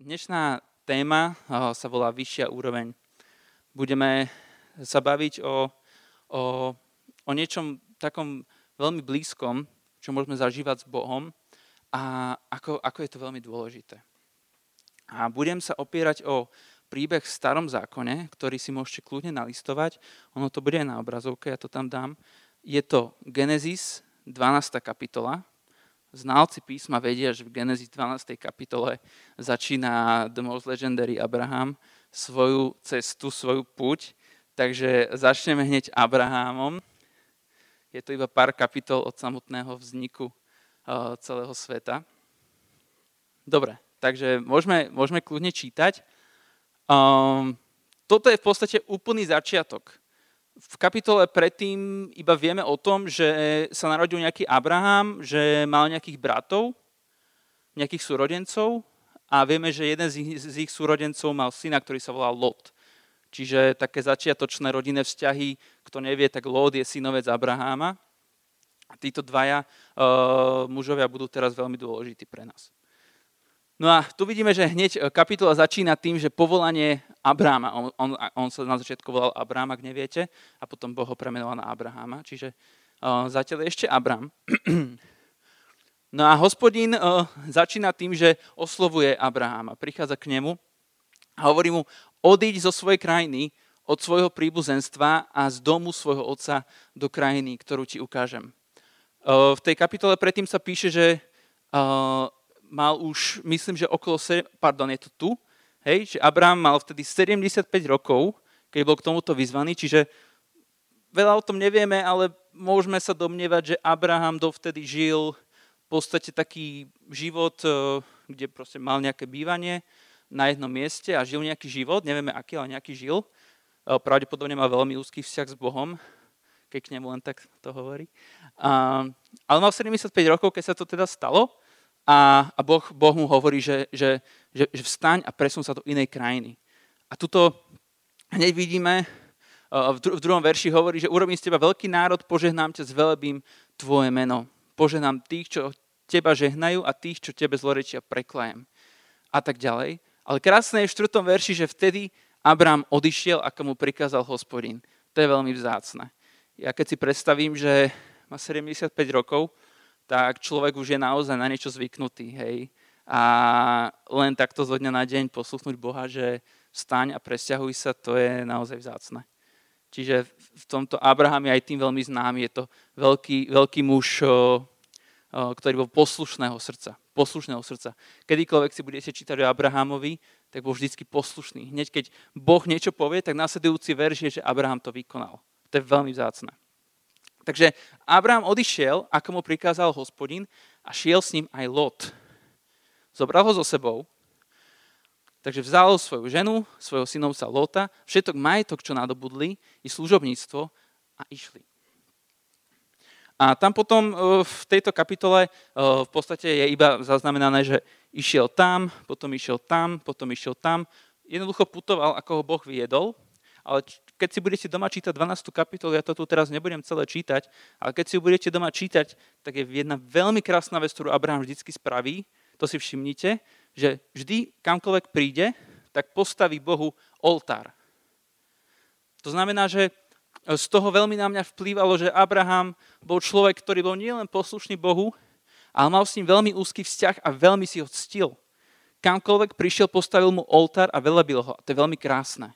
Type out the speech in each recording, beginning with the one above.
Dnešná téma sa volá Vyššia úroveň. Budeme sa baviť o, o, o niečom takom veľmi blízkom, čo môžeme zažívať s Bohom a ako, ako je to veľmi dôležité. A budem sa opierať o príbeh v starom zákone, ktorý si môžete kľudne nalistovať. Ono to bude aj na obrazovke, ja to tam dám. Je to Genesis, 12. kapitola, Znalci písma vedia, že v Genesis 12. kapitole začína The Most Legendary Abraham svoju cestu, svoju puť. Takže začneme hneď Abrahamom. Je to iba pár kapitol od samotného vzniku uh, celého sveta. Dobre, takže môžeme, môžeme kľudne čítať. Um, toto je v podstate úplný začiatok v kapitole predtým iba vieme o tom, že sa narodil nejaký Abraham, že mal nejakých bratov, nejakých súrodencov a vieme, že jeden z ich, z ich súrodencov mal syna, ktorý sa volal Lot. Čiže také začiatočné rodinné vzťahy, kto nevie, tak Lot je synovec Abraháma. A títo dvaja uh, mužovia budú teraz veľmi dôležití pre nás. No a tu vidíme, že hneď kapitola začína tým, že povolanie Abráma, on, on, on sa na začiatku volal Abrám, ak neviete, a potom Boh ho premenoval na Abraháma, čiže uh, zatiaľ je ešte Abrám. no a hospodín uh, začína tým, že oslovuje Abraháma, prichádza k nemu a hovorí mu, odíď zo svojej krajiny, od svojho príbuzenstva a z domu svojho otca do krajiny, ktorú ti ukážem. Uh, v tej kapitole predtým sa píše, že uh, mal už, myslím, že okolo, pardon, je to tu, hej, že Abraham mal vtedy 75 rokov, keď bol k tomuto vyzvaný, čiže veľa o tom nevieme, ale môžeme sa domnievať, že Abraham dovtedy žil v podstate taký život, eh, kde proste mal nejaké bývanie na jednom mieste a žil nejaký život, nevieme aký, ale nejaký žil. Eh, pravdepodobne má veľmi úzky vzťah s Bohom, keď k nemu len tak to hovorí. Ale mal 75 rokov, keď sa to teda stalo a, a boh, boh mu hovorí, že, že, že, že vstaň a presun sa do inej krajiny. A tuto hneď vidíme, v, dru- v druhom verši hovorí, že urobím z teba veľký národ, požehnám ťa, zvelebím tvoje meno. Požehnám tých, čo teba žehnajú a tých, čo tebe zlorečia, preklajem. A tak ďalej. Ale krásne je v štvrtom verši, že vtedy Abraham odišiel, ako mu prikázal hospodin. To je veľmi vzácne. Ja keď si predstavím, že má 75 rokov, tak človek už je naozaj na niečo zvyknutý, hej. A len takto zo dňa na deň posluchnúť Boha, že staň a presťahuj sa, to je naozaj vzácne. Čiže v tomto Abraham je aj tým veľmi známy. Je to veľký, veľký muž, ktorý bol poslušného srdca. Poslušného srdca. Kedykoľvek si budete čítať o Abrahamovi, tak bol vždy poslušný. Hneď keď Boh niečo povie, tak následujúci verš je, že Abraham to vykonal. To je veľmi vzácne. Takže Abraham odišiel, ako mu prikázal hospodin, a šiel s ním aj Lot. Zobral ho so sebou, takže vzal svoju ženu, svojho synovca Lota, všetok majetok, čo nadobudli, i služobníctvo a išli. A tam potom e, v tejto kapitole e, v podstate je iba zaznamenané, že išiel tam, potom išiel tam, potom išiel tam. Jednoducho putoval, ako ho Boh viedol, ale keď si budete doma čítať 12. kapitolu, ja to tu teraz nebudem celé čítať, ale keď si ju budete doma čítať, tak je jedna veľmi krásna vec, ktorú Abraham vždycky spraví, to si všimnite, že vždy kamkoľvek príde, tak postaví Bohu oltár. To znamená, že z toho veľmi na mňa vplývalo, že Abraham bol človek, ktorý bol nielen poslušný Bohu, ale mal s ním veľmi úzky vzťah a veľmi si ho ctil. Kamkoľvek prišiel, postavil mu oltár a velebil ho. A to je veľmi krásne.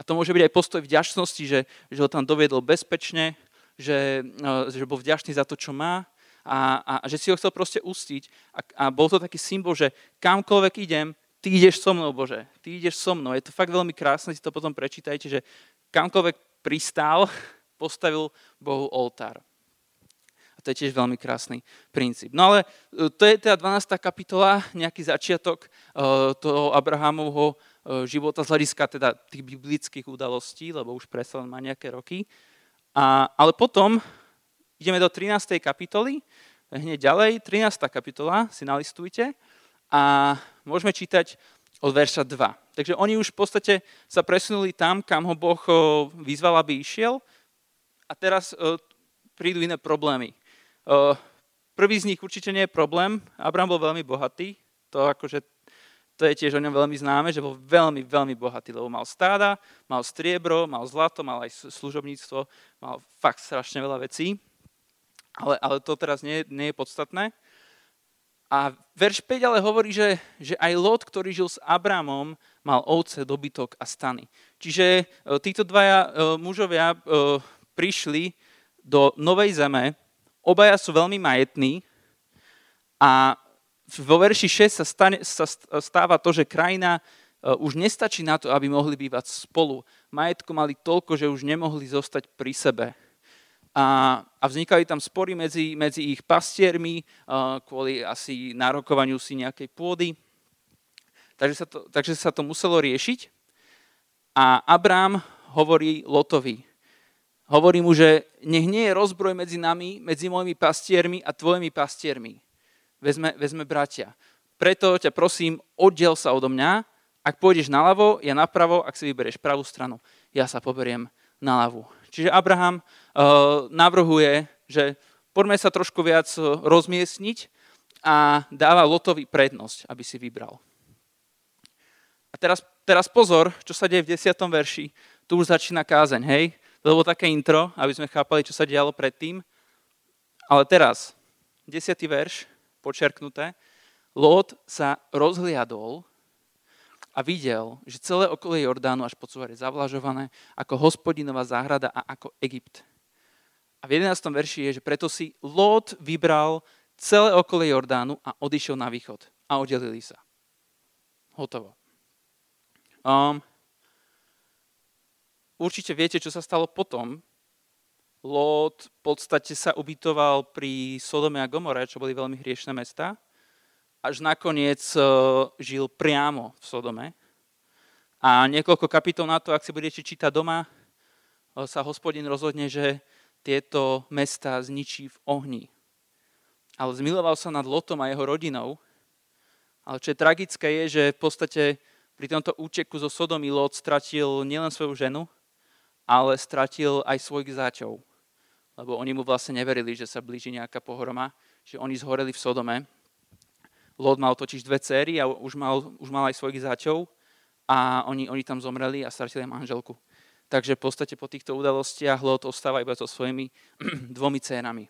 A to môže byť aj postoj vďačnosti, že, že ho tam doviedol bezpečne, že, eh, že bol vďačný za to, čo má a, a že si ho chcel proste ustiť. A, a bol to taký symbol, že kamkoľvek idem, ty ideš so mnou, Bože, ty ideš so mnou. Je to fakt veľmi krásne, si to potom prečítajte, že kamkoľvek pristál, postavil Bohu oltár. A to je tiež veľmi krásny princíp. No ale eh, to je teda 12. kapitola, nejaký začiatok uh, toho Abrahamovho života z hľadiska teda tých biblických udalostí, lebo už predsa má nejaké roky. A, ale potom ideme do 13. kapitoly, hneď ďalej, 13. kapitola, si nalistujte a môžeme čítať od verša 2. Takže oni už v podstate sa presunuli tam, kam ho Boh e, vyzval, aby išiel a teraz e, prídu iné problémy. Prvý z nich určite nie je problém. Abraham bol veľmi bohatý, to akože to je tiež o ňom veľmi známe, že bol veľmi, veľmi bohatý, lebo mal stáda, mal striebro, mal zlato, mal aj služobníctvo, mal fakt strašne veľa vecí. Ale, ale to teraz nie, nie je podstatné. A verš 5 ale hovorí, že, že aj Lot, ktorý žil s Abramom, mal ovce, dobytok a stany. Čiže e, títo dvaja e, mužovia e, prišli do Novej zeme, obaja sú veľmi majetní a vo verši 6 sa, stane, sa stáva to, že krajina už nestačí na to, aby mohli bývať spolu. Majetku mali toľko, že už nemohli zostať pri sebe. A, a vznikali tam spory medzi, medzi ich pastiermi kvôli asi nárokovaniu si nejakej pôdy. Takže sa, to, takže sa to muselo riešiť. A Abrám hovorí Lotovi. Hovorí mu, že nech nie je rozbroj medzi nami, medzi mojimi pastiermi a tvojimi pastiermi. Vezme, vezme bratia. Preto ťa prosím, oddiel sa odo mňa. Ak pôjdeš naľavo, ja napravo, ak si vyberieš pravú stranu, ja sa poberiem naľavu. Čiže Abraham uh, navrhuje, že poďme sa trošku viac rozmiestniť a dáva Lotovi prednosť, aby si vybral. A teraz, teraz pozor, čo sa deje v 10. verši. Tu už začína kázeň, hej? To také intro, aby sme chápali, čo sa dialo predtým. Ale teraz, 10. verš, počerknuté, Lót sa rozhliadol a videl, že celé okolie Jordánu až po je zavlažované ako hospodinová záhrada a ako Egypt. A v 11. verši je, že preto si Lót vybral celé okolie Jordánu a odišiel na východ. A oddelili sa. Hotovo. Um, určite viete, čo sa stalo potom. Lot v podstate sa ubytoval pri Sodome a Gomore, čo boli veľmi hriešne mesta. Až nakoniec uh, žil priamo v Sodome. A niekoľko kapitol na to, ak si budete čítať doma, uh, sa hospodin rozhodne, že tieto mesta zničí v ohni. Ale zmiloval sa nad Lotom a jeho rodinou. Ale čo je tragické je, že v podstate pri tomto účeku zo Sodomy Lot stratil nielen svoju ženu, ale stratil aj svojich záťov. Lebo oni mu vlastne neverili, že sa blíži nejaká pohroma, že oni zhoreli v Sodome. Lot mal totiž dve céry a už mal, už mal aj svojich záťov a oni, oni tam zomreli a stratili manželku. Takže v podstate po týchto udalostiach Lot ostáva iba so svojimi dvomi cénami.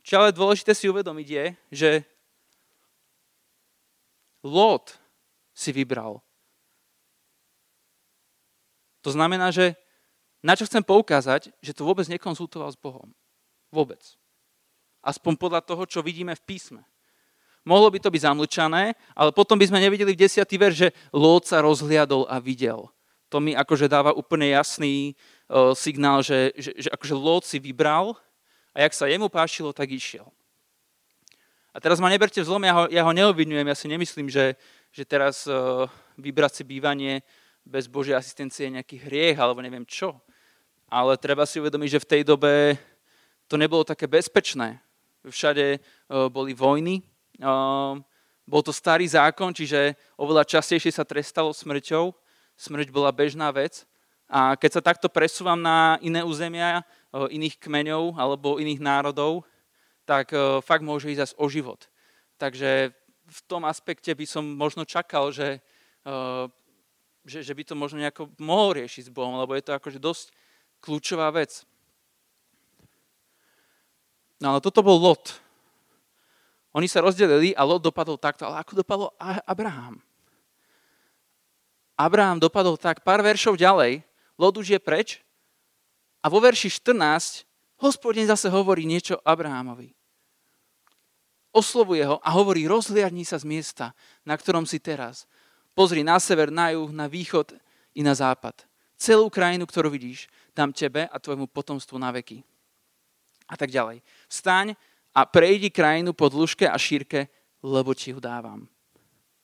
Čo ale dôležité si uvedomiť je, že Lot si vybral. To znamená, že na čo chcem poukázať, že to vôbec nekonzultoval s Bohom. Vôbec. Aspoň podľa toho, čo vidíme v písme. Mohlo by to byť zamlčané, ale potom by sme nevideli v 10. ver, že Lód sa rozhliadol a videl. To mi akože dáva úplne jasný uh, signál, že, že, že akože Lód si vybral a jak sa jemu pášilo, tak išiel. A teraz ma neberte v zlom, ja ho, ja ho neobvinujem, ja si nemyslím, že, že teraz uh, vybrať si bývanie bez Božej asistencie je nejaký hriech alebo neviem čo. Ale treba si uvedomiť, že v tej dobe to nebolo také bezpečné. Všade uh, boli vojny, uh, bol to starý zákon, čiže oveľa častejšie sa trestalo smrťou. Smrť bola bežná vec. A keď sa takto presúvam na iné územia, iných kmeňov alebo iných národov, tak fakt môže ísť o život. Takže v tom aspekte by som možno čakal, že, že, že by to možno nejako mohol riešiť s Bohom, lebo je to akože dosť kľúčová vec. No ale toto bol Lot. Oni sa rozdelili a Lot dopadol takto. Ale ako dopadol Abraham? Abraham dopadol tak pár veršov ďalej. Lot už je preč. A vo verši 14 hospodin zase hovorí niečo Abrahamovi oslovuje ho a hovorí, rozhliadni sa z miesta, na ktorom si teraz. Pozri na sever, na juh, na východ i na západ. Celú krajinu, ktorú vidíš, dám tebe a tvojmu potomstvu na veky. A tak ďalej. Vstaň a prejdi krajinu po dĺžke a šírke, lebo ti ju dávam.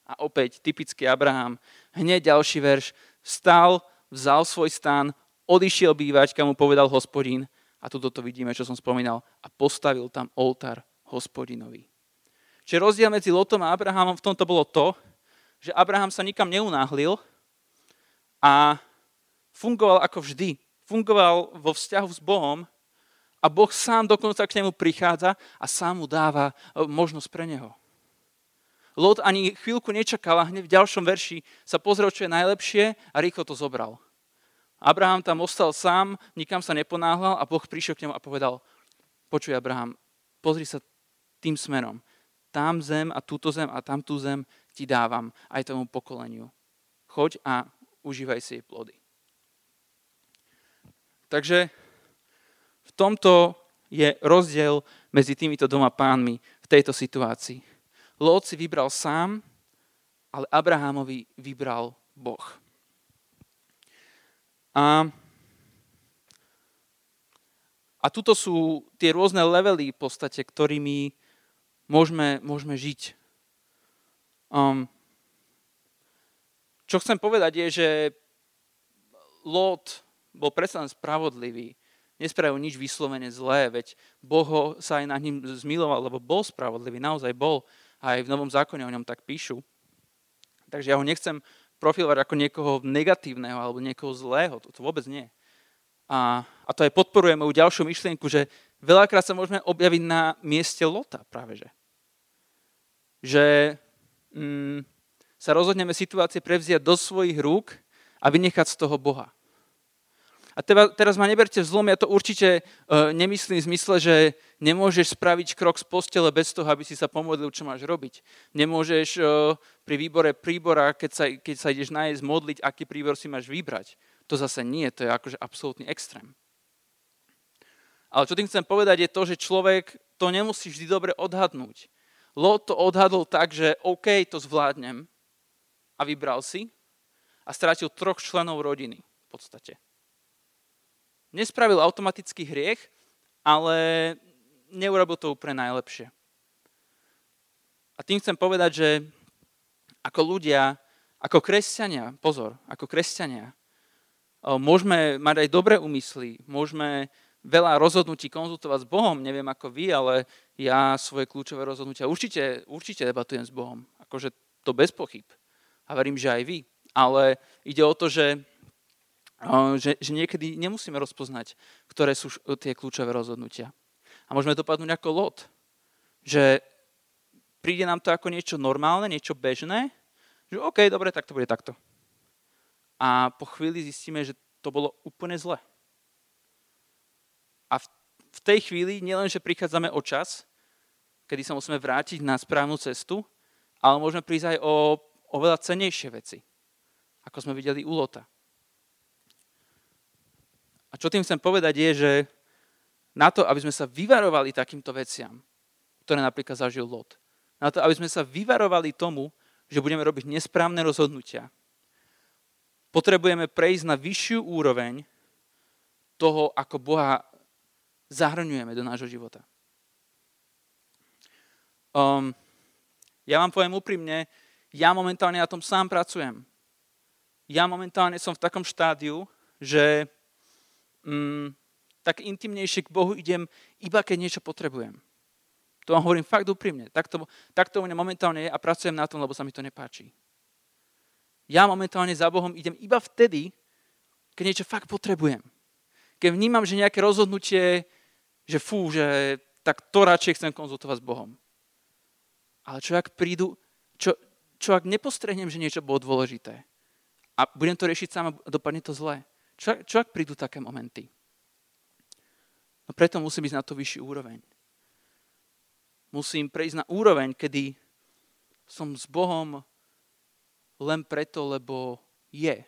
A opäť, typický Abraham, hneď ďalší verš, vstal, vzal svoj stán, odišiel bývať, kam mu povedal hospodín, a tu to vidíme, čo som spomínal, a postavil tam oltár hospodinovi. Čiže rozdiel medzi Lotom a Abrahamom v tomto bolo to, že Abraham sa nikam neunáhlil a fungoval ako vždy. Fungoval vo vzťahu s Bohom a Boh sám dokonca k nemu prichádza a sám mu dáva e, možnosť pre neho. Lot ani chvíľku nečakal a hneď v ďalšom verši sa pozrel, čo je najlepšie a rýchlo to zobral. Abraham tam ostal sám, nikam sa neponáhľal a Boh prišiel k nemu a povedal, počuj Abraham, pozri sa tým smerom. Tam zem a túto zem a tamtú zem ti dávam aj tomu pokoleniu. Choď a užívaj si jej plody. Takže v tomto je rozdiel medzi týmito dvoma pánmi v tejto situácii. Lot si vybral sám, ale Abrahamovi vybral Boh. A, a tuto sú tie rôzne levely v podstate, ktorými môžeme, môžeme žiť. Um, čo chcem povedať je, že Lot bol predsa spravodlivý. Nespravil nič vyslovene zlé, veď Boh sa aj na ním zmiloval, lebo bol spravodlivý, naozaj bol aj v Novom zákone o ňom tak píšu. Takže ja ho nechcem profilovať ako niekoho negatívneho alebo niekoho zlého, to, to vôbec nie. A, a to aj podporuje moju ďalšiu myšlienku, že veľakrát sa môžeme objaviť na mieste Lota práve že. Že mm, sa rozhodneme situácie prevziať do svojich rúk a vynechať z toho Boha. A teba, teraz ma neberte v zlom, ja to určite uh, nemyslím v zmysle, že nemôžeš spraviť krok z postele bez toho, aby si sa pomodlil, čo máš robiť. Nemôžeš uh, pri výbore príbora, keď sa, keď sa ideš nájsť, modliť, aký príbor si máš vybrať. To zase nie, to je akože absolútny extrém. Ale čo tým chcem povedať je to, že človek to nemusí vždy dobre odhadnúť. Lot to odhadol tak, že OK, to zvládnem a vybral si a strátil troch členov rodiny v podstate nespravil automatický hriech, ale neurobil to úplne najlepšie. A tým chcem povedať, že ako ľudia, ako kresťania, pozor, ako kresťania, môžeme mať aj dobré úmysly, môžeme veľa rozhodnutí konzultovať s Bohom, neviem ako vy, ale ja svoje kľúčové rozhodnutia určite, určite debatujem s Bohom. Akože to bez pochyb. A verím, že aj vy. Ale ide o to, že že, že niekedy nemusíme rozpoznať, ktoré sú tie kľúčové rozhodnutia. A môžeme dopadnúť ako lot. Že príde nám to ako niečo normálne, niečo bežné, že OK, dobre, tak to bude takto. A po chvíli zistíme, že to bolo úplne zle. A v, v tej chvíli nielen, že prichádzame o čas, kedy sa musíme vrátiť na správnu cestu, ale môžeme prísť aj o oveľa cenejšie veci, ako sme videli u Lota. A čo tým chcem povedať je, že na to, aby sme sa vyvarovali takýmto veciam, ktoré napríklad zažil Lot, na to, aby sme sa vyvarovali tomu, že budeme robiť nesprávne rozhodnutia, potrebujeme prejsť na vyššiu úroveň toho, ako Boha zahrňujeme do nášho života. Um, ja vám poviem úprimne, ja momentálne na tom sám pracujem. Ja momentálne som v takom štádiu, že mm, tak intimnejšie k Bohu idem, iba keď niečo potrebujem. To vám hovorím fakt úprimne. Tak to, tak to u mňa momentálne je a pracujem na tom, lebo sa mi to nepáči. Ja momentálne za Bohom idem iba vtedy, keď niečo fakt potrebujem. Keď vnímam, že nejaké rozhodnutie, že fú, že tak to radšej chcem konzultovať s Bohom. Ale čo ak prídu, čo, čo ak nepostrehnem, že niečo bolo dôležité a budem to riešiť sám a dopadne to zle. Čo, čo ak prídu také momenty? No preto musím ísť na to vyšší úroveň. Musím prejsť na úroveň, kedy som s Bohom len preto, lebo je.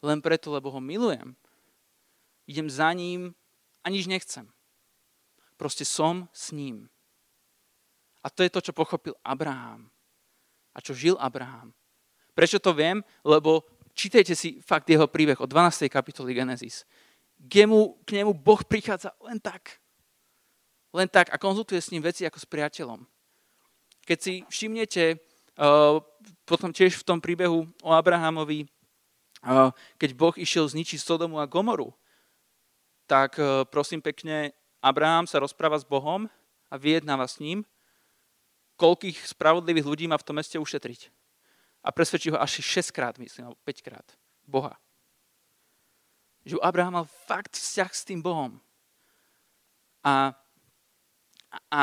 Len preto, lebo ho milujem. Idem za ním a nič nechcem. Proste som s ním. A to je to, čo pochopil Abraham. A čo žil Abraham. Prečo to viem? Lebo Čítajte si fakt jeho príbeh od 12. kapitoly Genesis. Gemu, k nemu Boh prichádza len tak. Len tak a konzultuje s ním veci ako s priateľom. Keď si všimnete, uh, potom tiež v tom príbehu o Abrahamovi, uh, keď Boh išiel zničiť Sodomu a Gomoru, tak uh, prosím pekne, Abraham sa rozpráva s Bohom a vyjednáva s ním, koľkých spravodlivých ľudí má v tom meste ušetriť a presvedčí ho až 6 krát, myslím, alebo 5 krát. Boha. Že Abraham mal fakt vzťah s tým Bohom. A, a,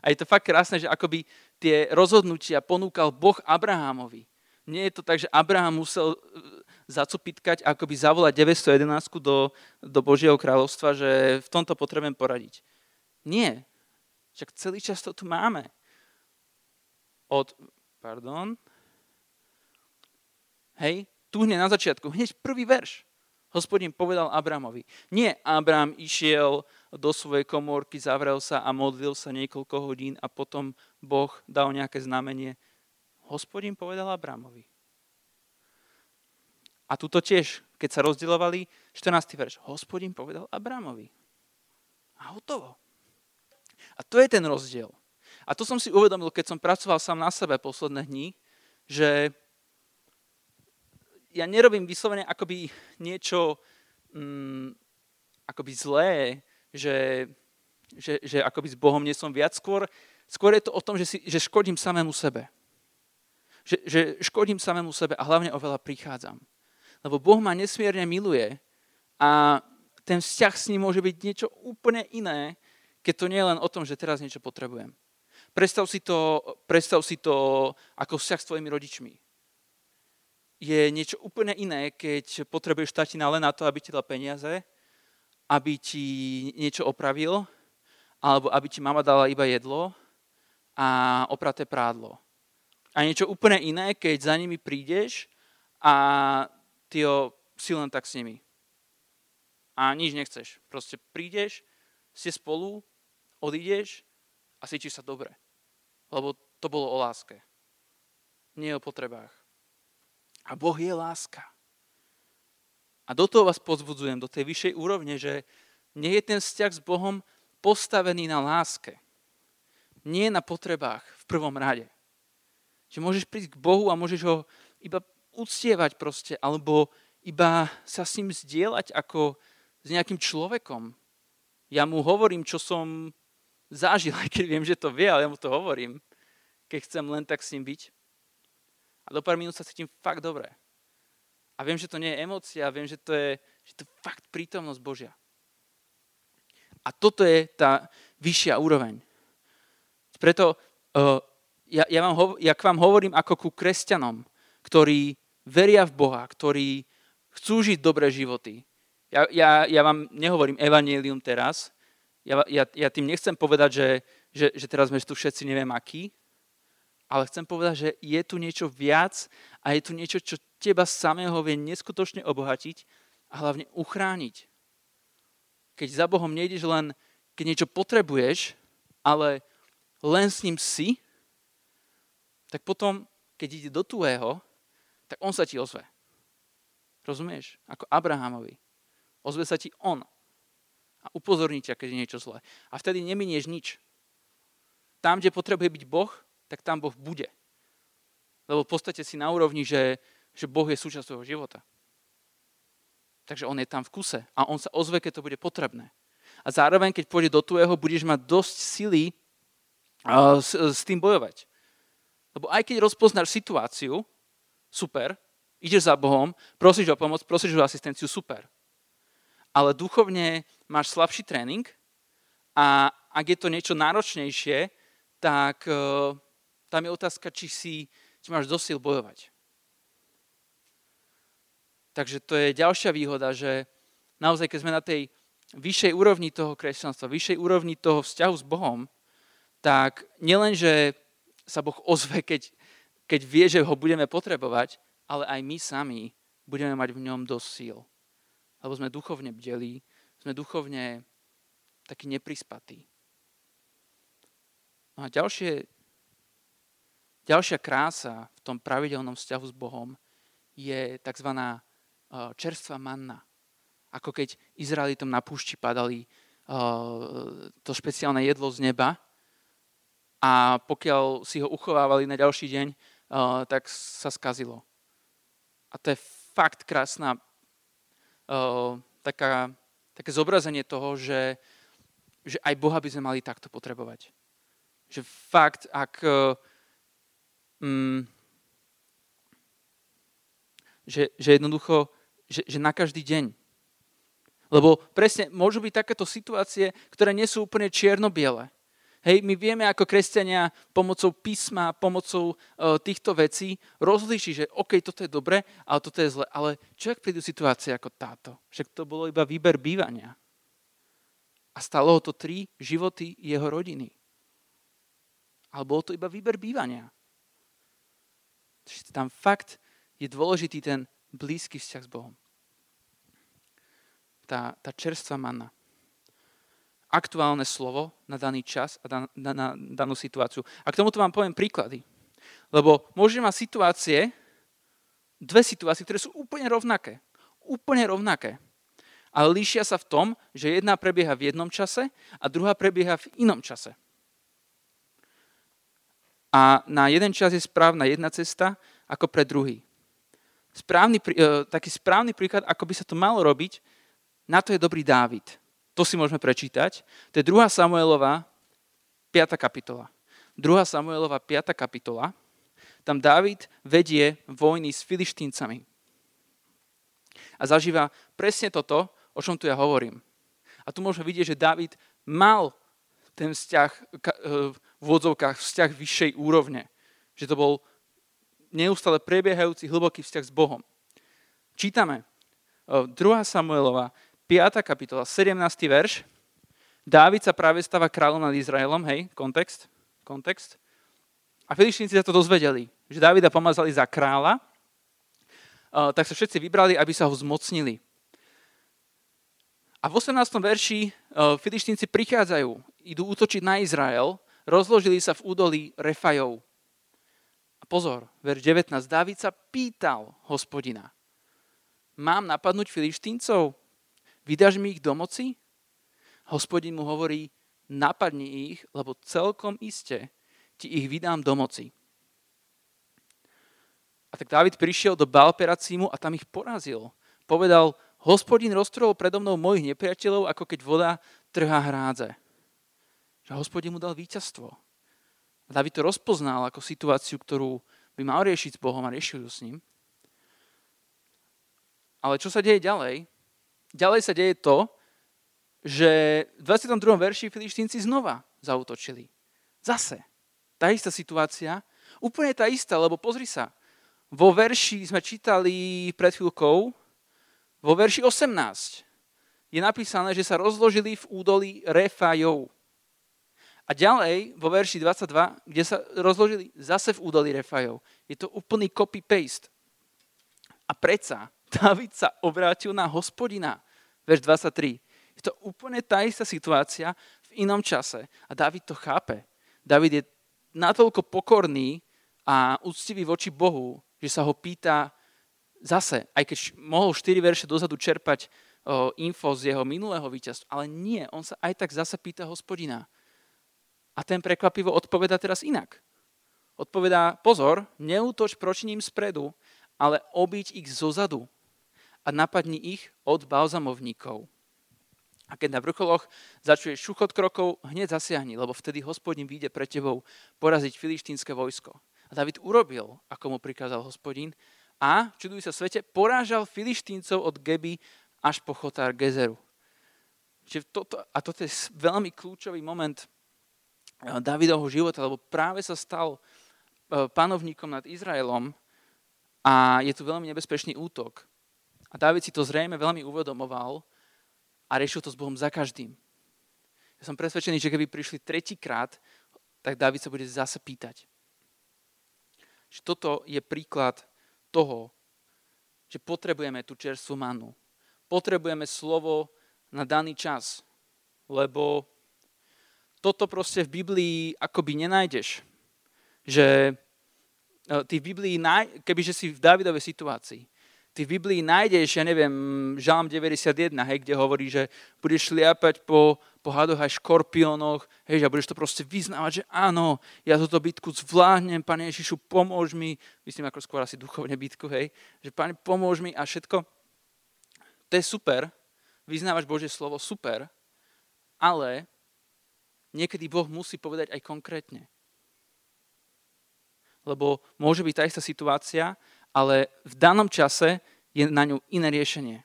a je to fakt krásne, že akoby tie rozhodnutia ponúkal Boh Abrahamovi. Nie je to tak, že Abraham musel e, zacupitkať, ako by zavolať 911 do, do Božieho kráľovstva, že v tomto potrebujem poradiť. Nie. Však celý čas to tu máme. Od, pardon, hej, tu hneď na začiatku, hneď prvý verš. Hospodin povedal Abramovi. Nie Abram išiel do svojej komórky, zavrel sa a modlil sa niekoľko hodín a potom Boh dal nejaké znamenie. Hospodin povedal Abramovi. A tuto tiež, keď sa rozdielovali, 14. verš. Hospodin povedal Abramovi. A hotovo. A to je ten rozdiel. A to som si uvedomil, keď som pracoval sám na sebe posledné dni, že ja nerobím vyslovene akoby niečo mm, akoby zlé, že, že, že akoby s Bohom nie som viac. Skôr, skôr je to o tom, že, si, že škodím samému sebe. Že, že škodím samému sebe a hlavne oveľa prichádzam. Lebo Boh ma nesmierne miluje a ten vzťah s ním môže byť niečo úplne iné, keď to nie je len o tom, že teraz niečo potrebujem. Predstav si to, predstav si to ako vzťah s tvojimi rodičmi je niečo úplne iné, keď potrebuješ tatina len na to, aby ti dal peniaze, aby ti niečo opravil, alebo aby ti mama dala iba jedlo a opraté prádlo. A niečo úplne iné, keď za nimi prídeš a ty ho si len tak s nimi. A nič nechceš. Proste prídeš, ste spolu, odídeš a cítiš sa dobre. Lebo to bolo o láske. Nie o potrebách. A Boh je láska. A do toho vás pozbudzujem, do tej vyššej úrovne, že nie je ten vzťah s Bohom postavený na láske. Nie na potrebách v prvom rade. Že môžeš prísť k Bohu a môžeš ho iba uctievať proste, alebo iba sa s ním zdieľať ako s nejakým človekom. Ja mu hovorím, čo som zažil, aj keď viem, že to vie, ale ja mu to hovorím, keď chcem len tak s ním byť. A do pár minút sa cítim fakt dobre. A viem, že to nie je emócia, viem, že to je, že to je fakt prítomnosť Božia. A toto je tá vyššia úroveň. Preto uh, ja, ja, vám, ja k vám hovorím ako ku kresťanom, ktorí veria v Boha, ktorí chcú žiť dobré životy. Ja, ja, ja vám nehovorím evanílium teraz. Ja, ja, ja tým nechcem povedať, že, že, že teraz sme tu všetci neviem akí, ale chcem povedať, že je tu niečo viac a je tu niečo, čo teba samého vie neskutočne obohatiť a hlavne uchrániť. Keď za Bohom nejdeš len, keď niečo potrebuješ, ale len s ním si, tak potom, keď ide do tvojho, tak on sa ti ozve. Rozumieš? Ako Abrahamovi. Ozve sa ti on. A upozorní ťa, keď je niečo zlé. A vtedy neminieš nič. Tam, kde potrebuje byť Boh, tak tam Boh bude. Lebo v podstate si na úrovni, že, že Boh je súčasť svojho života. Takže on je tam v kuse a on sa ozve, keď to bude potrebné. A zároveň, keď pôjde do tvojho, budeš mať dosť sily uh, s, s tým bojovať. Lebo aj keď rozpoznáš situáciu, super, ideš za Bohom, prosíš o pomoc, prosíš o asistenciu, super. Ale duchovne máš slabší tréning a ak je to niečo náročnejšie, tak uh, tam je otázka, či, si, či máš dosil bojovať. Takže to je ďalšia výhoda, že naozaj, keď sme na tej vyššej úrovni toho kresťanstva, vyššej úrovni toho vzťahu s Bohom, tak nielen, že sa Boh ozve, keď, keď vie, že ho budeme potrebovať, ale aj my sami budeme mať v ňom dosť síl. Lebo sme duchovne bdeli, sme duchovne takí neprispatí. No a ďalšie Ďalšia krása v tom pravidelnom vzťahu s Bohom je tzv. E, čerstvá manna. Ako keď Izraelitom na púšti padali e, to špeciálne jedlo z neba a pokiaľ si ho uchovávali na ďalší deň, e, tak sa skazilo. A to je fakt krásna taká, také zobrazenie toho, že, že aj Boha by sme mali takto potrebovať. Že fakt, ak mm, že, že jednoducho, že, že na každý deň. Lebo presne môžu byť takéto situácie, ktoré nie sú úplne čierno-biele. Hej, my vieme ako kresťania pomocou písma, pomocou uh, týchto vecí rozlíšiť, že OK, toto je dobre, ale toto je zle. Ale čo ak prídu situácie ako táto? Však to bolo iba výber bývania. A stalo ho to tri životy jeho rodiny. Ale bolo to iba výber bývania. Tam fakt je dôležitý ten blízky vzťah s Bohom. Tá, tá čerstvá manna aktuálne slovo na daný čas a dan, na, na danú situáciu. A k tomuto vám poviem príklady. Lebo môžete mať situácie, dve situácie, ktoré sú úplne rovnaké. Úplne rovnaké. Ale líšia sa v tom, že jedna prebieha v jednom čase a druhá prebieha v inom čase. A na jeden čas je správna jedna cesta ako pre druhý. Správny, e, taký správny príklad, ako by sa to malo robiť, na to je dobrý Dávid. To si môžeme prečítať. To je 2. Samuelova 5. kapitola. 2. Samuelova 5. kapitola. Tam Dávid vedie vojny s filištíncami. A zažíva presne toto, o čom tu ja hovorím. A tu môžeme vidieť, že Dávid mal ten vzťah e, v vodzovkách, vzťah vyššej úrovne. Že to bol neustále prebiehajúci hlboký vzťah s Bohom. Čítame 2. E, Samuelova 5. kapitola, 17. verš. Dávid sa práve stáva kráľom nad Izraelom, hej, kontext, kontext. A filištínci sa to dozvedeli, že Dávida pomazali za kráľa, uh, tak sa všetci vybrali, aby sa ho zmocnili. A v 18. verši uh, filištínci prichádzajú, idú útočiť na Izrael, rozložili sa v údolí Refajov. A pozor, verš 19. Dávid sa pýtal hospodina, mám napadnúť filištíncov? Vydáš mi ich do moci? Hospodin mu hovorí, napadni ich, lebo celkom iste ti ich vydám do moci. A tak Dávid prišiel do Balperacímu a tam ich porazil. Povedal, hospodin roztrhol predo mnou mojich nepriateľov, ako keď voda trhá hrádze. Že hospodin mu dal víťazstvo. A Dávid to rozpoznal ako situáciu, ktorú by mal riešiť s Bohom a riešil ju s ním. Ale čo sa deje ďalej? ďalej sa deje to, že v 22. verši filištínci znova zautočili. Zase. Tá istá situácia. Úplne tá istá, lebo pozri sa. Vo verši sme čítali pred chvíľkou, vo verši 18 je napísané, že sa rozložili v údolí Refajov. A ďalej, vo verši 22, kde sa rozložili zase v údolí Refajov. Je to úplný copy-paste. A predsa David sa obrátil na hospodina. Verš 23. Je to úplne tá istá situácia v inom čase. A David to chápe. David je natoľko pokorný a úctivý voči Bohu, že sa ho pýta zase, aj keď mohol 4 verše dozadu čerpať o, info z jeho minulého víťazstva, ale nie, on sa aj tak zase pýta hospodina. A ten prekvapivo odpoveda teraz inak. Odpovedá, pozor, neútoč proti ním spredu, ale obiť ich zozadu a napadni ich od balzamovníkov. A keď na vrcholoch začuješ šuchot krokov, hneď zasiahni, lebo vtedy hospodin vyjde pre tebou poraziť filištínske vojsko. A David urobil, ako mu prikázal hospodin, a, čuduj sa svete, porážal filištíncov od Geby až po chotár Gezeru. Čiže toto, a toto je veľmi kľúčový moment Davidovho života, lebo práve sa stal eh, panovníkom nad Izraelom a je tu veľmi nebezpečný útok. A Dávid si to zrejme veľmi uvedomoval a riešil to s Bohom za každým. Ja som presvedčený, že keby prišli tretíkrát, tak Dávid sa bude zase pýtať. Že toto je príklad toho, že potrebujeme tú čerstvú manu. Potrebujeme slovo na daný čas, lebo toto proste v Biblii akoby nenájdeš. Že e, ty v Biblii, kebyže si v Dávidovej situácii, ty v Biblii nájdeš, ja neviem, Žalm 91, hej, kde hovorí, že budeš šliapať po, po hadoch aj škorpiónoch, hej, a budeš to proste vyznávať, že áno, ja túto bitku zvládnem, Pane Ježišu, pomôž mi, myslím ako skôr asi duchovne bitku, hej, že Pane, pomôž mi a všetko. To je super, vyznávaš Božie slovo, super, ale niekedy Boh musí povedať aj konkrétne. Lebo môže byť tá istá situácia, ale v danom čase je na ňu iné riešenie.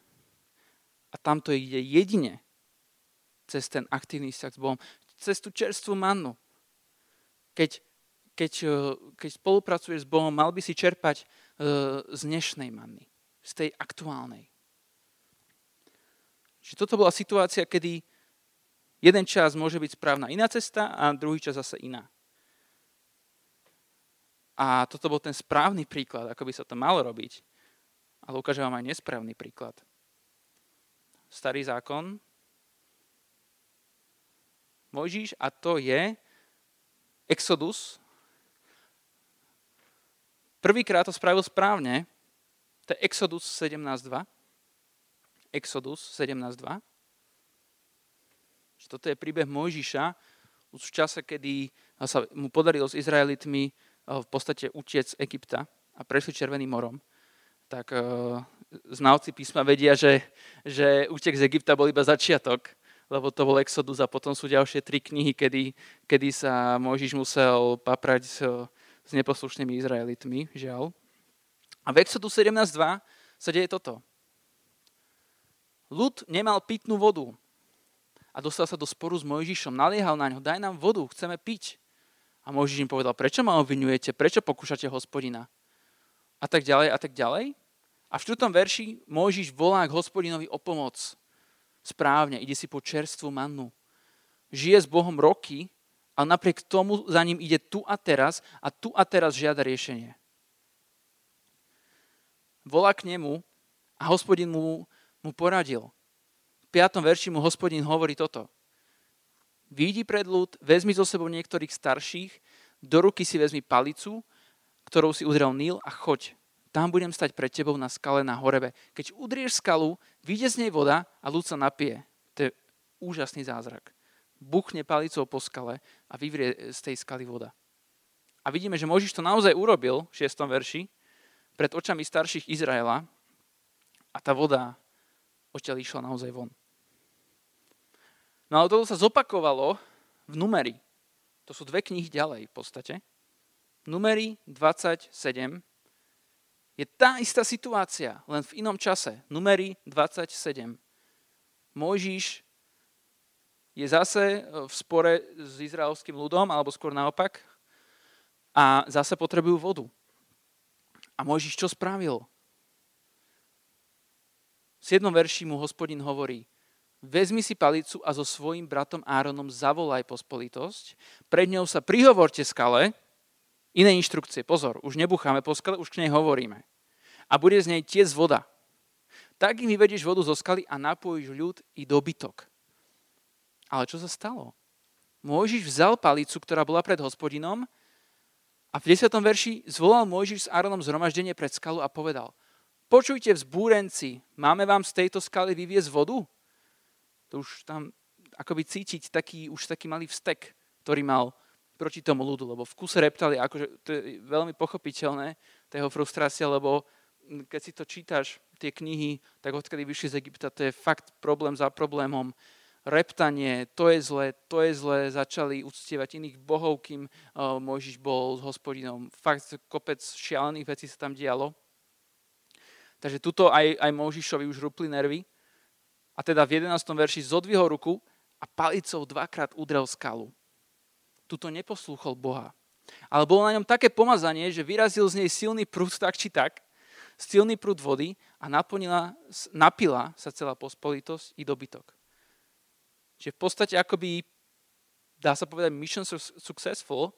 A tamto ide jedine cez ten aktívny vzťah s Bohom, cez tú čerstvú mannu. keď, keď, e, keď spolupracuješ s Bohom, mal by si čerpať e, z dnešnej manny, z tej aktuálnej. Že toto bola situácia, kedy jeden čas môže byť správna iná cesta a druhý čas zase iná. A toto bol ten správny príklad, ako by sa to malo robiť. Ale ukážem vám aj nesprávny príklad. Starý zákon, Mojžiš a to je Exodus. Prvýkrát to spravil správne, to je Exodus 17.2. Exodus 17.2. Toto je príbeh Mojžiša už v čase, kedy sa mu podarilo s Izraelitmi eh, v podstate utiec z Egypta a prešli Červeným morom. Tak uh, znalci písma vedia, že, že útek z Egypta bol iba začiatok lebo to bol Exodus a potom sú ďalšie tri knihy, kedy, kedy sa Mojžiš musel paprať s, s neposlušnými Izraelitmi, žiaľ. A v Exodus 17.2 sa deje toto. Ľud nemal pitnú vodu a dostal sa do sporu s Mojžišom, naliehal na ňo, daj nám vodu, chceme piť. A Mojžiš im povedal, prečo ma obvinujete, prečo pokúšate hospodina? A tak ďalej, a tak ďalej. A v štvrtom verši Mojžiš volá k hospodinovi o pomoc správne, ide si po čerstvú mannu. Žije s Bohom roky, ale napriek tomu za ním ide tu a teraz a tu a teraz žiada riešenie. Volá k nemu a hospodin mu, mu poradil. V 5. verši mu hospodin hovorí toto. Výjdi pred ľud, vezmi zo sebou niektorých starších, do ruky si vezmi palicu, ktorou si udrel Níl a choď tam budem stať pred tebou na skale na horebe. Keď udrieš skalu, vyjde z nej voda a ľud sa napije. To je úžasný zázrak. Buchne palicou po skale a vyvrie z tej skaly voda. A vidíme, že Možiš to naozaj urobil v 6. verši pred očami starších Izraela a tá voda odtiaľ išla naozaj von. No ale toto sa zopakovalo v numeri. To sú dve knihy ďalej v podstate. Numeri 27 je tá istá situácia, len v inom čase. Numery 27. Mojžiš je zase v spore s izraelským ľudom, alebo skôr naopak, a zase potrebujú vodu. A Mojžiš čo spravil? V 7. verši mu hospodin hovorí, vezmi si palicu a so svojím bratom Áronom zavolaj pospolitosť, pred ňou sa prihovorte skale, Iné inštrukcie, pozor, už nebucháme po skale, už k nej hovoríme. A bude z nej tiec voda. Tak im vyvedieš vodu zo skaly a napojíš ľud i dobytok. Ale čo sa stalo? Mojžiš vzal palicu, ktorá bola pred hospodinom a v 10. verši zvolal Mojžiš s Áronom zhromaždenie pred skalu a povedal Počujte, vzbúrenci, máme vám z tejto skaly vyviezť vodu? To už tam akoby cítiť taký, už taký malý vstek, ktorý mal proti tomu ľudu, lebo v kuse reptali, akože to je veľmi pochopiteľné, tá jeho frustrácia, lebo keď si to čítaš, tie knihy, tak odkedy vyšli z Egypta, to je fakt problém za problémom. Reptanie, to je zlé, to je zlé, začali uctievať iných bohov, kým Mojžiš bol s hospodinom. Fakt kopec šialených vecí sa tam dialo. Takže tuto aj, aj Mojžišovi už rupli nervy. A teda v 11. verši zodvihol ruku a palicou dvakrát udrel skalu tuto neposlúchol Boha. Ale bolo na ňom také pomazanie, že vyrazil z nej silný prúd tak či tak, silný prúd vody a naplnila, napila sa celá pospolitosť i dobytok. Čiže v podstate akoby, dá sa povedať, mission successful,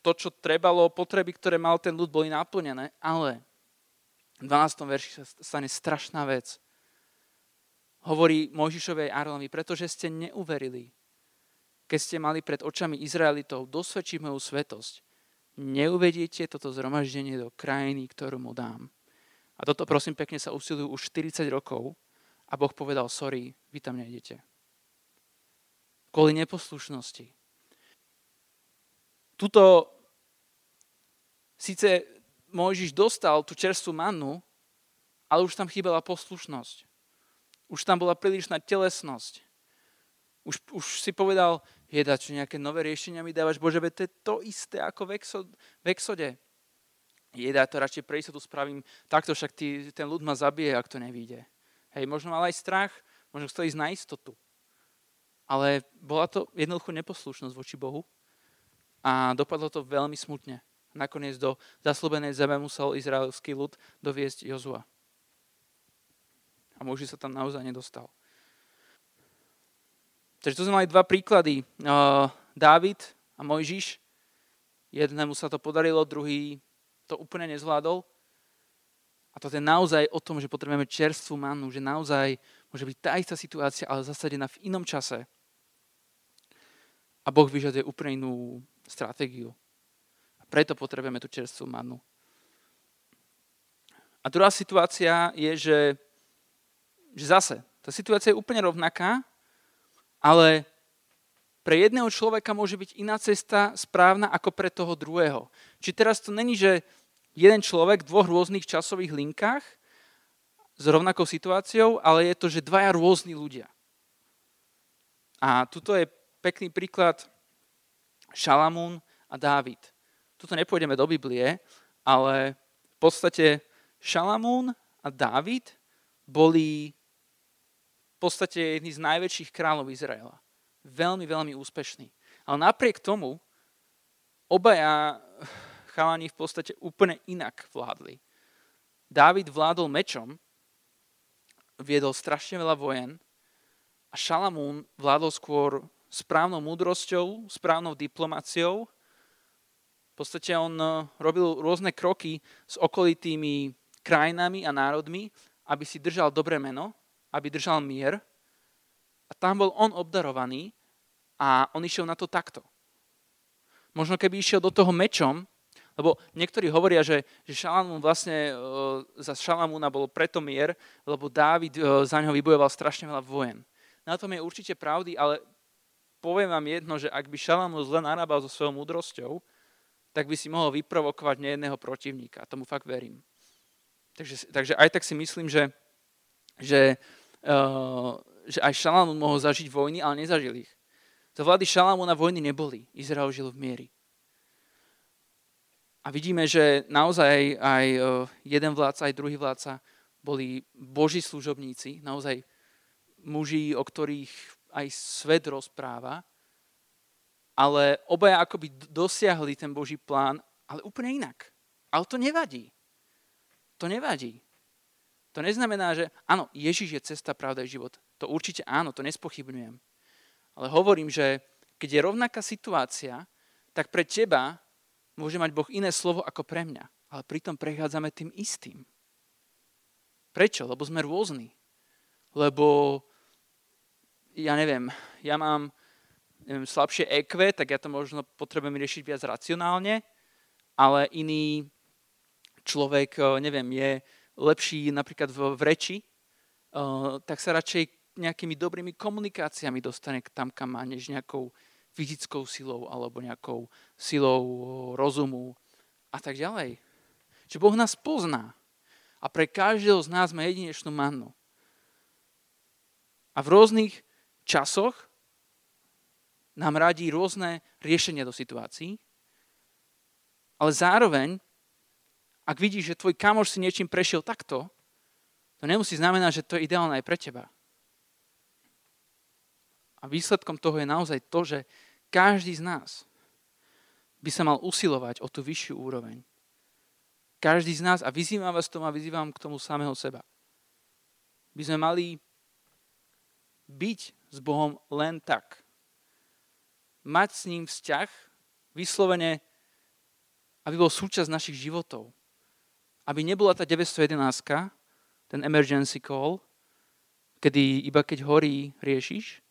to, čo trebalo, potreby, ktoré mal ten ľud, boli naplnené, ale v 12. verši sa stane strašná vec. Hovorí Mojžišovej Áronovi, pretože ste neuverili, keď ste mali pred očami Izraelitov dosvedčiť moju svetosť, neuvediete toto zhromaždenie do krajiny, ktorú mu dám. A toto prosím pekne sa usilujú už 40 rokov a Boh povedal, sorry, vy tam nejdete. Kvôli neposlušnosti. Tuto síce Mojžiš dostal tú čerstvú mannu, ale už tam chýbala poslušnosť. Už tam bola prílišná telesnosť. Už, už si povedal, je dať čo nejaké nové riešenia mi dávaš, Bože, veď to je to isté ako v, exod, v exode. Je dať to radšej pre istotu spravím takto, však ty, ten ľud ma zabije, ak to nevíde. Hej, možno mal aj strach, možno chcel ísť na istotu. Ale bola to jednoducho neposlušnosť voči Bohu. a dopadlo to veľmi smutne. Nakoniec do zaslúbenej zeme musel izraelský ľud doviesť Jozua. A muži sa tam naozaj nedostal. Takže tu sme mali dva príklady. Dávid a Mojžiš. Jednému sa to podarilo, druhý to úplne nezvládol. A to je naozaj o tom, že potrebujeme čerstvú mannu, že naozaj môže byť tá istá situácia, ale zasadená v inom čase. A Boh vyžaduje úplne inú stratégiu. A preto potrebujeme tú čerstvú mannu. A druhá situácia je, že, že zase, tá situácia je úplne rovnaká, ale pre jedného človeka môže byť iná cesta správna ako pre toho druhého. Či teraz to není, že jeden človek v dvoch rôznych časových linkách s rovnakou situáciou, ale je to, že dvaja rôzni ľudia. A tuto je pekný príklad Šalamún a Dávid. Tuto nepôjdeme do Biblie, ale v podstate Šalamún a Dávid boli v podstate jedni z najväčších kráľov Izraela. Veľmi, veľmi úspešní. Ale napriek tomu obaja chalani v podstate úplne inak vládli. Dávid vládol mečom, viedol strašne veľa vojen a Šalamún vládol skôr správnou múdrosťou, správnou diplomáciou. V podstate on eh, robil rôzne kroky s okolitými krajinami a národmi, aby si držal dobré meno, aby držal mier. A tam bol on obdarovaný a on išiel na to takto. Možno keby išiel do toho mečom, lebo niektorí hovoria, že, že Šalamún vlastne, e, za Šalamúna bol preto mier, lebo Dávid e, za neho vybojoval strašne veľa vojen. Na tom je určite pravdy, ale poviem vám jedno, že ak by Šalamún zle narábal so svojou múdrosťou, tak by si mohol vyprovokovať nejedného protivníka. Tomu fakt verím. Takže, takže aj tak si myslím, že, že, že aj Šalamún mohol zažiť vojny, ale nezažil ich. Za vlády Šalamúna vojny neboli. Izrael žil v miery. A vidíme, že naozaj aj e, jeden vládca, aj druhý vládca boli boží služobníci, naozaj muži, o ktorých aj svet rozpráva, ale obaja akoby dosiahli ten boží plán, ale úplne inak. Ale to nevadí. To nevadí. To neznamená, že áno, Ježiš je cesta, pravda a život. To určite áno, to nespochybňujem. Ale hovorím, že keď je rovnaká situácia, tak pre teba môže mať Boh iné slovo ako pre mňa, ale pritom prechádzame tým istým. Prečo? Lebo sme rôzni. Lebo, ja neviem, ja mám neviem, slabšie EQ, tak ja to možno potrebujem riešiť viac racionálne, ale iný človek, eh, neviem, je lepší napríklad v, v reči, uh, tak sa radšej nejakými dobrými komunikáciami dostane tam, kam má, než nejakou fyzickou silou alebo nejakou silou rozumu a tak ďalej. Čiže Boh nás pozná a pre každého z nás má jedinečnú mannu. A v rôznych časoch nám radí rôzne riešenia do situácií, ale zároveň, ak vidíš, že tvoj kamoš si niečím prešiel takto, to nemusí znamenať, že to je ideálne aj pre teba. A výsledkom toho je naozaj to, že každý z nás by sa mal usilovať o tú vyššiu úroveň. Každý z nás, a vyzývam vás tomu a vyzývam k tomu samého seba, by sme mali byť s Bohom len tak. Mať s ním vzťah, vyslovene, aby bol súčasť našich životov. Aby nebola tá 911, ten emergency call, kedy iba keď horí riešiš,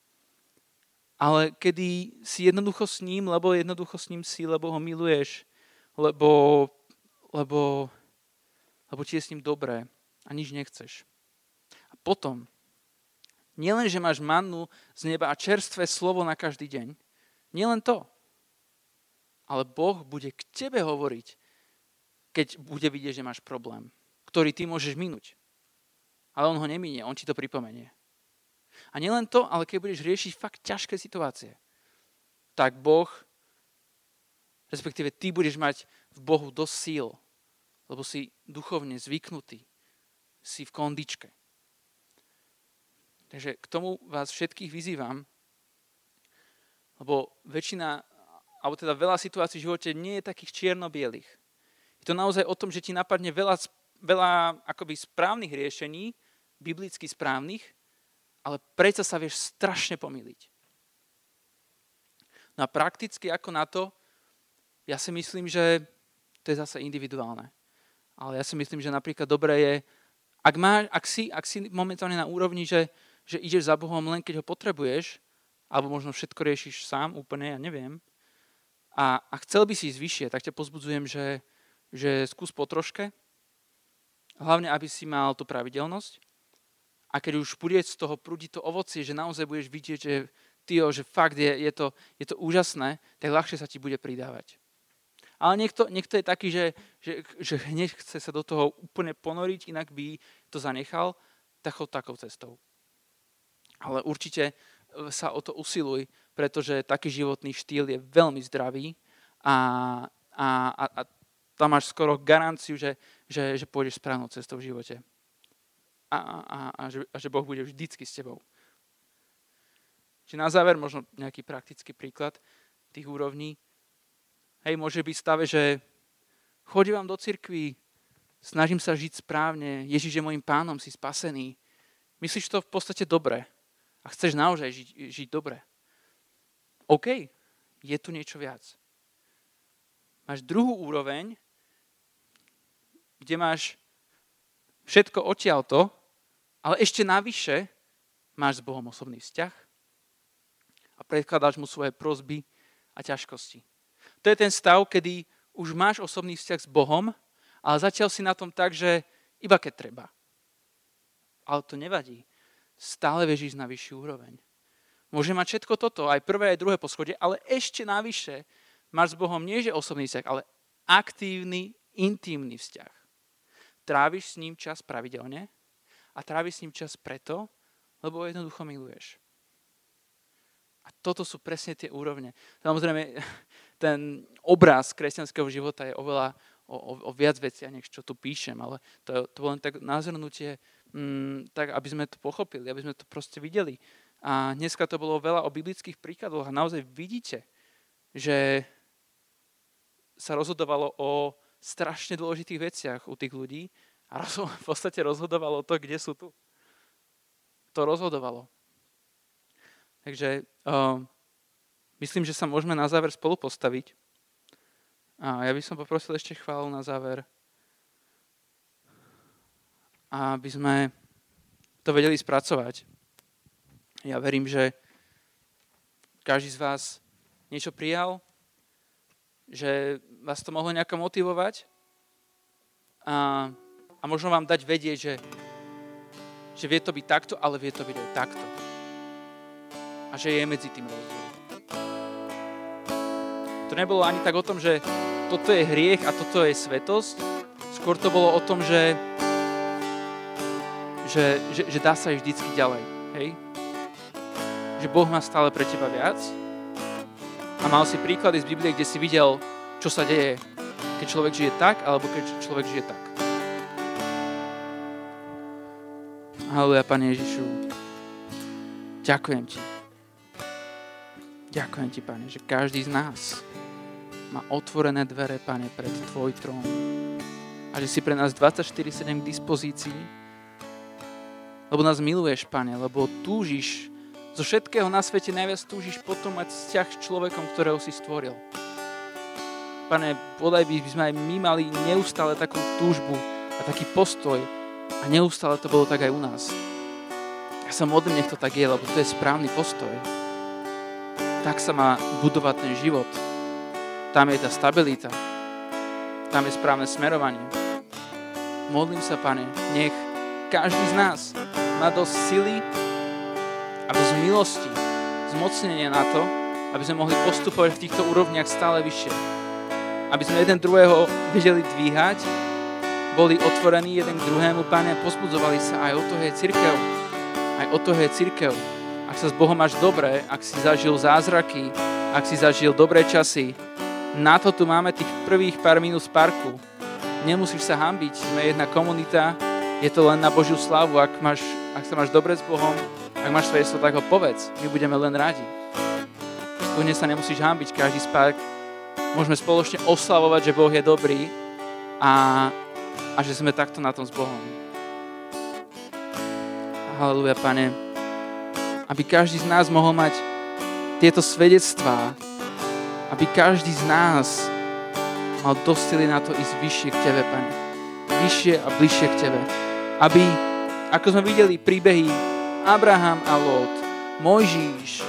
ale kedy si jednoducho s ním, lebo jednoducho s ním si, lebo ho miluješ, lebo, lebo, lebo ti je s ním dobré a nič nechceš. A potom, nielen, že máš mannu z neba a čerstvé slovo na každý deň, nielen to, ale Boh bude k tebe hovoriť, keď bude vidieť, že máš problém, ktorý ty môžeš minúť. Ale on ho neminie, on ti to pripomenie. A nielen to, ale keď budeš riešiť fakt ťažké situácie, tak Boh, respektíve ty budeš mať v Bohu dosť síl, lebo si duchovne zvyknutý, si v kondičke. Takže k tomu vás všetkých vyzývam, lebo väčšina, alebo teda veľa situácií v živote nie je takých čierno-bielých. To naozaj o tom, že ti napadne veľa, veľa akoby správnych riešení, biblicky správnych, ale predsa sa vieš strašne pomýliť. No a prakticky ako na to, ja si myslím, že to je zase individuálne. Ale ja si myslím, že napríklad dobré je, ak, má, ak, si, ak si momentálne na úrovni, že, že ideš za Bohom len keď ho potrebuješ, alebo možno všetko riešiš sám úplne, ja neviem, a, a chcel by si ísť vyššie, tak ťa pozbudzujem, že, že skús po troške, hlavne aby si mal tú pravidelnosť a keď už bude z toho prúdiť to ovocie, že naozaj budeš vidieť, že tyjo, že fakt je, je, to, je to úžasné, tak ľahšie sa ti bude pridávať. Ale niekto, niekto je taký, že, že, že hneď chce sa do toho úplne ponoriť, inak by to zanechal, tak chod takou cestou. Ale určite sa o to usiluj, pretože taký životný štýl je veľmi zdravý a, a, a, a tam máš skoro garanciu, že, že, že pôjdeš správnou cestou v živote. A, a, a, že, a že Boh bude vždycky s tebou. Čiže na záver možno nejaký praktický príklad tých úrovní. Hej, môže byť stave, že chodím do cirkvi, snažím sa žiť správne, Ježiš je môjim pánom, si spasený. Myslíš to v podstate dobre a chceš naozaj žiť, žiť dobre. OK, je tu niečo viac. Máš druhú úroveň, kde máš všetko odtiaľto, ale ešte navyše máš s Bohom osobný vzťah a predkladáš mu svoje prozby a ťažkosti. To je ten stav, kedy už máš osobný vzťah s Bohom, ale zatiaľ si na tom tak, že iba keď treba. Ale to nevadí. Stále vieš ísť na vyššiu úroveň. Môže mať všetko toto, aj prvé, aj druhé poschodie, ale ešte navyše máš s Bohom nie že osobný vzťah, ale aktívny, intimný vzťah. Tráviš s ním čas pravidelne a tráviš s ním čas preto, lebo jednoducho miluješ. A toto sú presne tie úrovne. Samozrejme, ten obraz kresťanského života je oveľa o, o, o viac veciach, než čo tu píšem, ale to, to bolo len tak názornutie, mm, tak aby sme to pochopili, aby sme to proste videli. A dneska to bolo veľa o biblických príkladoch a naozaj vidíte, že sa rozhodovalo o strašne dôležitých veciach u tých ľudí a v podstate rozhodovalo to, kde sú tu. To rozhodovalo. Takže uh, Myslím, že sa môžeme na záver spolu postaviť. A ja by som poprosil ešte chválu na záver. Aby sme to vedeli spracovať. Ja verím, že každý z vás niečo prijal, že vás to mohlo nejako motivovať a, a možno vám dať vedieť, že, že vie to byť takto, ale vie to byť aj takto. A že je medzi tým rozdiel. To nebolo ani tak o tom, že toto je hriech a toto je svetosť. Skôr to bolo o tom, že, že, že, že dá sa aj vždycky ďalej. Hej? Že Boh má stále pre teba viac. A mal si príklady z Biblie, kde si videl, čo sa deje, keď človek žije tak, alebo keď človek žije tak. Halleluja, Pane Ježišu. Ďakujem Ti. Ďakujem Ti, Pane, že každý z nás má otvorené dvere, Pane, pred Tvoj trón. A že si pre nás 24-7 k dispozícii, lebo nás miluješ, Pane, lebo túžiš, zo všetkého na svete najviac túžiš potom mať vzťah s človekom, ktorého si stvoril. Pane, podaj by sme aj my mali neustále takú túžbu a taký postoj a neustále to bolo tak aj u nás. Ja sa modlím, nech to tak je, lebo to je správny postoj. Tak sa má budovať ten život. Tam je tá stabilita. Tam je správne smerovanie. Modlím sa, Pane, nech každý z nás má dosť sily a dosť milosti, zmocnenie na to, aby sme mohli postupovať v týchto úrovniach stále vyššie. Aby sme jeden druhého vedeli dvíhať, boli otvorení jeden k druhému, Pane, pozbudzovali sa. Aj o to je církev. Aj o to je církev. Ak sa s Bohom máš dobre, ak si zažil zázraky, ak si zažil dobré časy, na to tu máme tých prvých pár minút z parku. Nemusíš sa hambiť, sme jedna komunita, je to len na Božiu slavu. Ak, máš, ak sa máš dobre s Bohom, ak máš svedectvo, tak ho povedz. My budeme len radi. Kľudne sa nemusíš hábiť každý spák. Môžeme spoločne oslavovať, že Boh je dobrý a, a že sme takto na tom s Bohom. Halleluja, Pane. Aby každý z nás mohol mať tieto svedectvá, aby každý z nás mal dosť na to ísť vyššie k Tebe, Pane. Vyššie a bližšie k Tebe. Aby, ako sme videli príbehy Abraham a Lot, Mojžíš,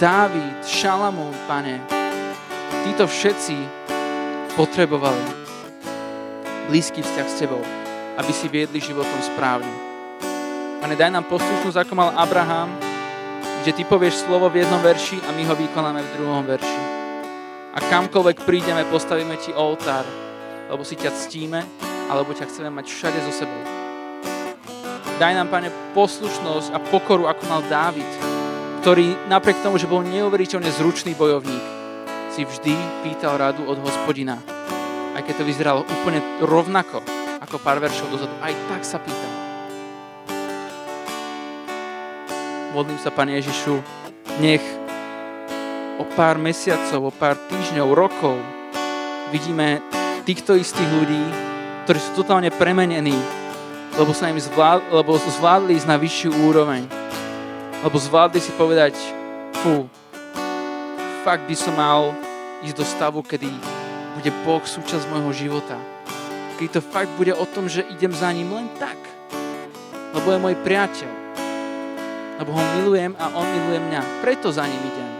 Dávid, Šalamún, Pane, títo všetci potrebovali blízky vzťah s Tebou, aby si viedli životom správne. Pane, daj nám poslušnosť, ako mal Abraham, že Ty povieš slovo v jednom verši a my ho vykonáme v druhom verši. A kamkoľvek prídeme, postavíme Ti oltár, lebo si ťa ctíme, alebo ťa chceme mať všade so sebou. Daj nám, Pane, poslušnosť a pokoru, ako mal Dávid, ktorý napriek tomu, že bol neuveriteľne zručný bojovník, si vždy pýtal radu od hospodina. Aj keď to vyzeralo úplne rovnako ako pár veršov dozadu, aj tak sa pýtal. Modlím sa, Pane Ježišu, nech o pár mesiacov, o pár týždňov, rokov vidíme týchto istých ľudí, ktorí sú totálne premenení, lebo sa im zvládli, lebo zvládli ísť na vyššiu úroveň. Lebo zvládli si povedať, fú, fakt by som mal ísť do stavu, kedy bude Boh súčasť môjho života. Keď to fakt bude o tom, že idem za ním len tak, lebo je môj priateľ. Lebo ho milujem a on miluje mňa. Preto za ním idem.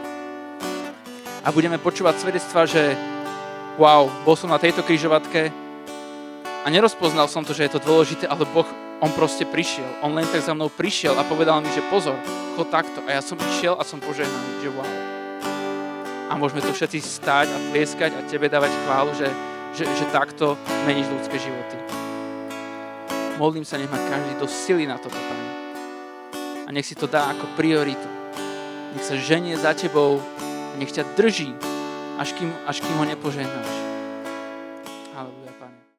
A budeme počúvať svedectva, že wow, bol som na tejto križovatke, a nerozpoznal som to, že je to dôležité, ale Boh, on proste prišiel. On len tak za mnou prišiel a povedal mi, že pozor, chod takto. A ja som išiel a som požehnaný, že wow. A môžeme tu všetci stáť a tlieskať a tebe dávať chválu, že, že, že takto meníš ľudské životy. Modlím sa, nech ma každý do sily na toto, Pane. A nech si to dá ako prioritu. Nech sa ženie za tebou a nech ťa drží, až kým, až kým ho nepožehnáš.